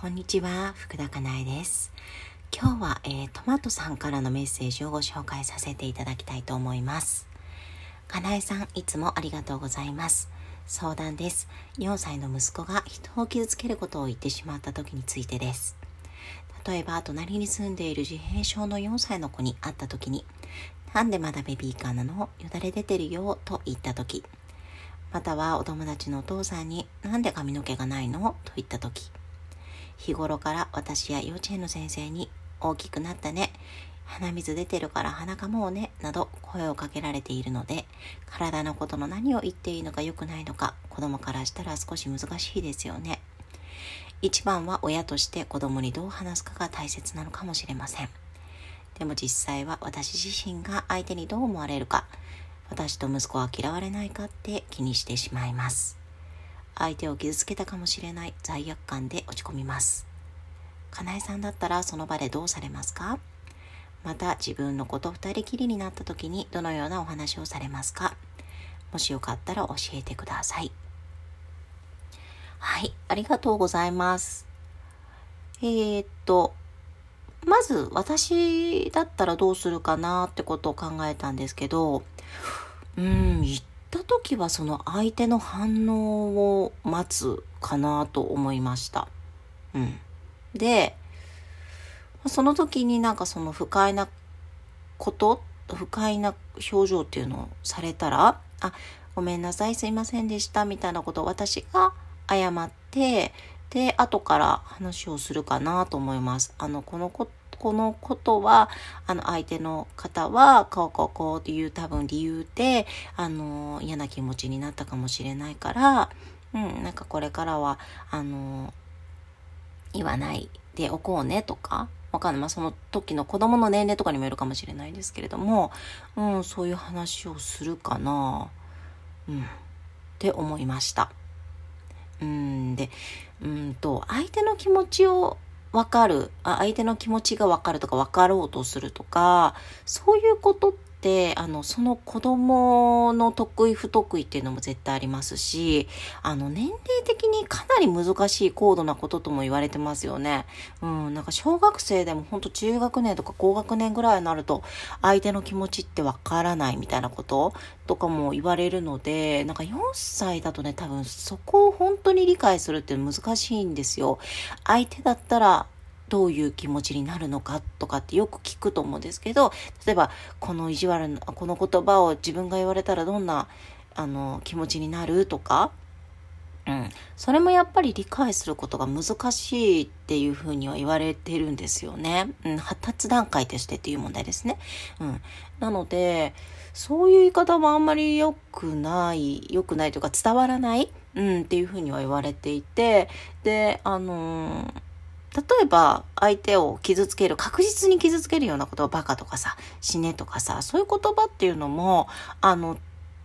こんにちは、福田かなえです。今日は、えートマトさんからのメッセージをご紹介させていただきたいと思います。かなえさん、いつもありがとうございます。相談です。4歳の息子が人を傷つけることを言ってしまった時についてです。例えば、隣に住んでいる自閉症の4歳の子に会った時に、なんでまだベビーカーなの？よだれ出てるよ、と言った時、またはお友達のお父さんに、なんで髪の毛がないの？と言った時、日頃から私や幼稚園の先生に大きくなったね、鼻水出てるから鼻かもうね、など声をかけられているので、体のことの何を言っていいのか良くないのか、子供からしたら少し難しいですよね。一番は親として子供にどう話すかが大切なのかもしれません。でも実際は私自身が相手にどう思われるか、私と息子は嫌われないかって気にしてしまいます。相手を傷つけたかもしれない罪悪感で落ち込みます。かなえさんだったらその場でどうされますか？また自分のこと二人きりになった時にどのようなお話をされますか？もしよかったら教えてください。はい、ありがとうございます。えー、っと、まず私だったらどうするかなってことを考えたんですけど、うん、った時はその相手の反応を待つかなと思いました。うん。で、その時になんかその不快なこと、不快な表情っていうのをされたら、あ、ごめんなさい、すいませんでした、みたいなことを私が謝って、で、後から話をするかなと思います。あの、このこ、このことは、あの、相手の方は、こうこうこうっていう多分理由で、あの、嫌な気持ちになったかもしれないから、うん、なんかこれからは、あの、言わないでおこうねとか、わかんない。まあ、その時の子供の年齢とかにもよるかもしれないですけれども、うん、そういう話をするかな、うん、って思いました。うん、で、うんと、相手の気持ちをわかる、あ相手の気持ちがわかるとかわかろうとするとか、そういうことって、あの、その子供の得意不得意っていうのも絶対ありますし、あの、年齢的にかなり難しい高度なこととも言われてますよね。うん、なんか小学生でも本当中学年とか高学年ぐらいになると、相手の気持ちって分からないみたいなこととかも言われるので、なんか4歳だとね、多分そこを本当に理解するって難しいんですよ。相手だったら、どういう気持ちになるのかとかってよく聞くと思うんですけど、例えば、この意地悪な、この言葉を自分が言われたらどんな、あの、気持ちになるとか、うん。それもやっぱり理解することが難しいっていうふうには言われてるんですよね。うん。発達段階としてっていう問題ですね。うん。なので、そういう言い方もあんまり良くない、良くないというか伝わらない、うん、っていうふうには言われていて、で、あのー例えば相手を傷つける、確実に傷つけるようなことをバカとかさ、死ねとかさ、そういう言葉っていうのも、あの、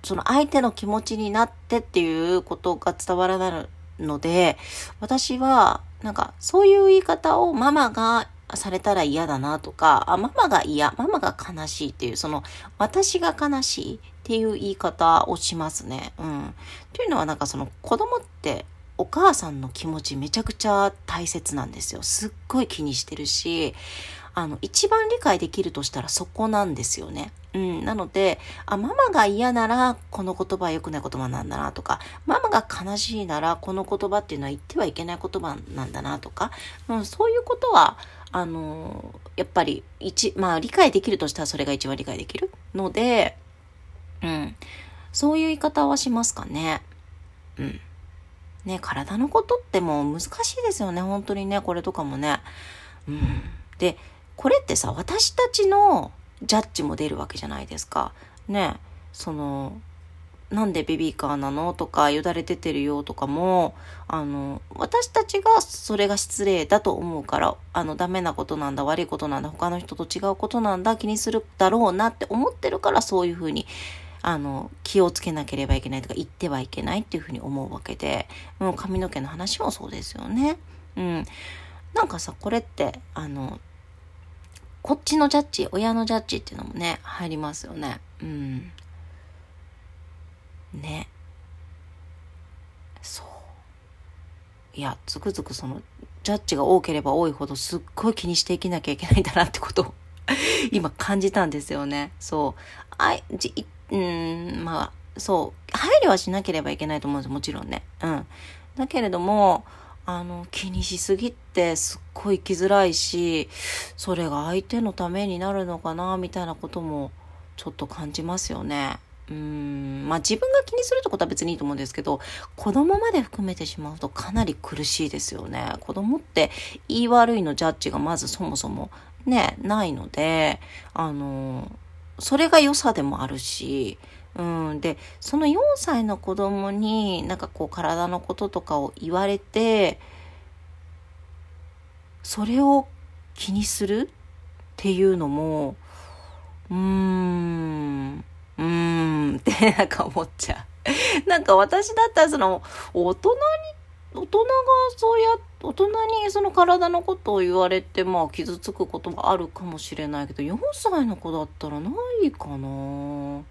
その相手の気持ちになってっていうことが伝わらないので、私は、なんか、そういう言い方をママがされたら嫌だなとか、あ、ママが嫌、ママが悲しいっていう、その、私が悲しいっていう言い方をしますね。うん。というのはなんかその子供って、お母さんの気持ちめちゃくちゃ大切なんですよ。すっごい気にしてるし、あの、一番理解できるとしたらそこなんですよね。うん。なので、あ、ママが嫌ならこの言葉は良くない言葉なんだなとか、ママが悲しいならこの言葉っていうのは言ってはいけない言葉なんだなとか、うん、そういうことは、あの、やっぱり一、まあ理解できるとしたらそれが一番理解できるので、うん。そういう言い方はしますかね。うん。ね、体のことってもう難しいですよね、本当にね、これとかもね。うん。で、これってさ、私たちのジャッジも出るわけじゃないですか。ね、その、なんでベビーカーなのとか、よだれ出てるよとかも、あの、私たちがそれが失礼だと思うから、あの、ダメなことなんだ、悪いことなんだ、他の人と違うことなんだ、気にするだろうなって思ってるから、そういうふうにあの、気をつけなければいけないとか言ってはいけないっていうふうに思うわけで、もう髪の毛の話もそうですよね。うん。なんかさ、これって、あの、こっちのジャッジ、親のジャッジっていうのもね、入りますよね。うん。ね。そう。いや、つくづくその、ジャッジが多ければ多いほどすっごい気にしていきなきゃいけないんだなってことを 今感じたんですよね。そう。あい、じ、うん、まあ、そう。配慮はしなければいけないと思うんですもちろんね。うん。だけれども、あの、気にしすぎってすっごい生きづらいし、それが相手のためになるのかな、みたいなこともちょっと感じますよね。うん、まあ自分が気にするってことは別にいいと思うんですけど、子供まで含めてしまうとかなり苦しいですよね。子供って言い悪いのジャッジがまずそもそもね、ないので、あの、それが良さでもあるし、うん、で、その4歳の子供になんかこう体のこととかを言われて、それを気にするっていうのも、うーん、うーんってなんか思っちゃう。なんか私だったらその大人に、大人がそうや、大人にその体のことを言われてまあ傷つくこともあるかもしれないけど、4歳の子だったらないかな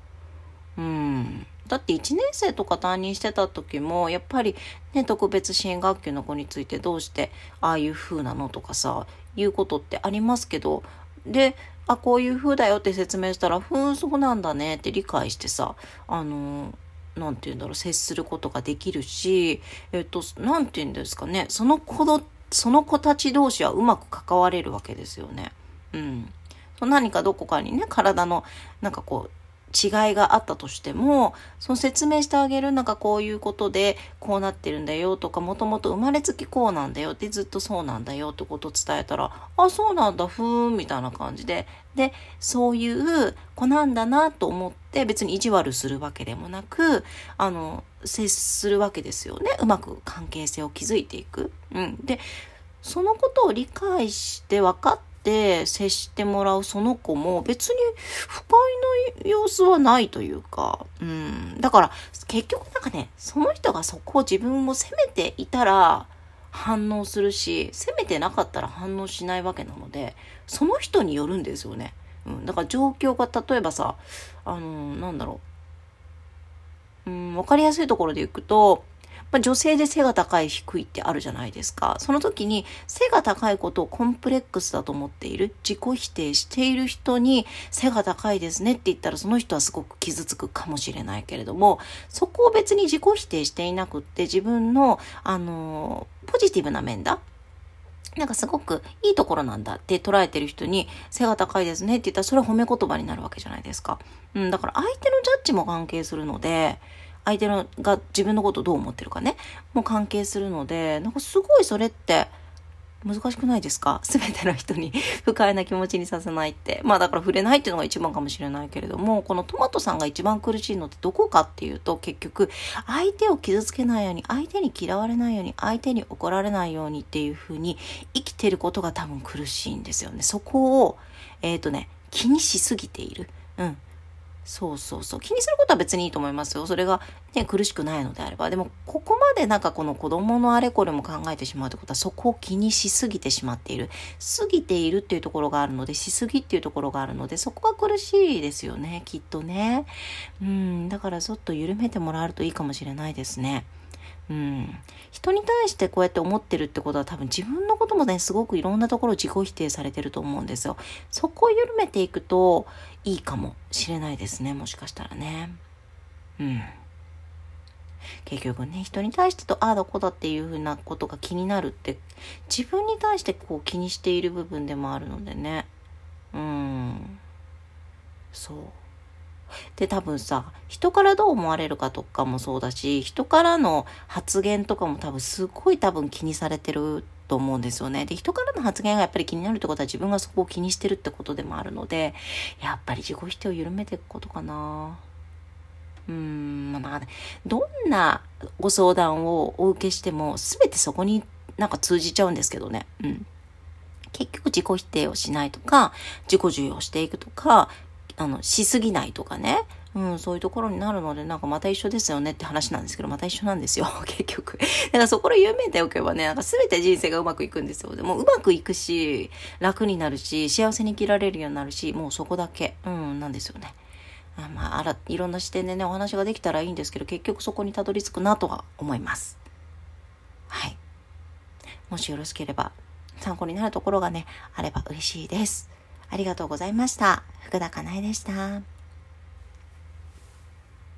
うん。だって1年生とか担任してた時もやっぱりね特別支援学級の子についてどうしてああいう風なのとかさいうことってありますけどであこういう風だよって説明したらふーんそうなんだねって理解してさあのなんて言うんだろう接することができるしえっとなんて言うんですかねその子のその子たち同士はうまく関われるわけですよね。うん。何かどこかにね体のなんかこう違いがあったとしても、その説明してあげる、なんかこういうことでこうなってるんだよとか、もともと生まれつきこうなんだよってずっとそうなんだよってことを伝えたら、あ、そうなんだ、ふーん、みたいな感じで、で、そういう子なんだなと思って別に意地悪するわけでもなく、あの、接するわけですよね。うまく関係性を築いていく。うん。で、そのことを理解して分かってて接してもらうその子も別に不快な様子はないというか、うん。だから結局なんかね、その人がそこを自分を責めていたら反応するし、責めてなかったら反応しないわけなので、その人によるんですよね。うん。だから状況が例えばさ、あのなんだろう。うん、わかりやすいところでいくと、まあ、女性で背が高い低いってあるじゃないですか。その時に背が高いことをコンプレックスだと思っている、自己否定している人に背が高いですねって言ったらその人はすごく傷つくかもしれないけれども、そこを別に自己否定していなくって自分の、あの、ポジティブな面だ。なんかすごくいいところなんだって捉えてる人に背が高いですねって言ったらそれは褒め言葉になるわけじゃないですか。うん、だから相手のジャッジも関係するので、相手のが自分のことどう思ってるかね、もう関係するので、なんかすごいそれって難しくないですか？すべての人に 不快な気持ちにさせないって。まあだから触れないっていうのが一番かもしれないけれども、このトマトさんが一番苦しいのってどこかっていうと、結局、相手を傷つけないように、相手に嫌われないように、相手に怒られないようにっていう風に生きてることが多分苦しいんですよね。そこを、えっ、ー、とね、気にしすぎている。うん。そうそうそう。気にすることは別にいいと思いますよ。それがね、苦しくないのであれば。でも、ここまでなんかこの子供のあれこれも考えてしまうってことは、そこを気にしすぎてしまっている。過ぎているっていうところがあるので、しすぎっていうところがあるので、そこが苦しいですよね、きっとね。うん、だからちょっと緩めてもらえるといいかもしれないですね。うん、人に対してこうやって思ってるってことは多分自分のこともねすごくいろんなところ自己否定されてると思うんですよ。そこを緩めていくといいかもしれないですねもしかしたらね。うん。結局ね人に対してとああだこだっていうふうなことが気になるって自分に対してこう気にしている部分でもあるのでね。うんそう。で多分さ人からどう思われるかとかもそうだし人からの発言とかも多分すごい多分気にされてると思うんですよね。で人からの発言がやっぱり気になるってことは自分がそこを気にしてるってことでもあるのでやっぱり自己否定を緩めていくことかな。うん、まあ、どんなご相談をお受けしても全てそこになんか通じちゃうんですけどね。うん。結局自己否定をしないとか、自己重要していくとか、あの、しすぎないとかね。うん、そういうところになるので、なんかまた一緒ですよねって話なんですけど、また一緒なんですよ、結局。だからそこで夢でおけばね、なんか全て人生がうまくいくんですよ。でもうまくいくし、楽になるし、幸せに生きられるようになるし、もうそこだけ、うん、なんですよね。あまあ、あら、いろんな視点でね、お話ができたらいいんですけど、結局そこにたどり着くなとは思います。はい。もしよろしければ参考になるところがね、あれば嬉しいです。ありがとうございました。福田かなえでした。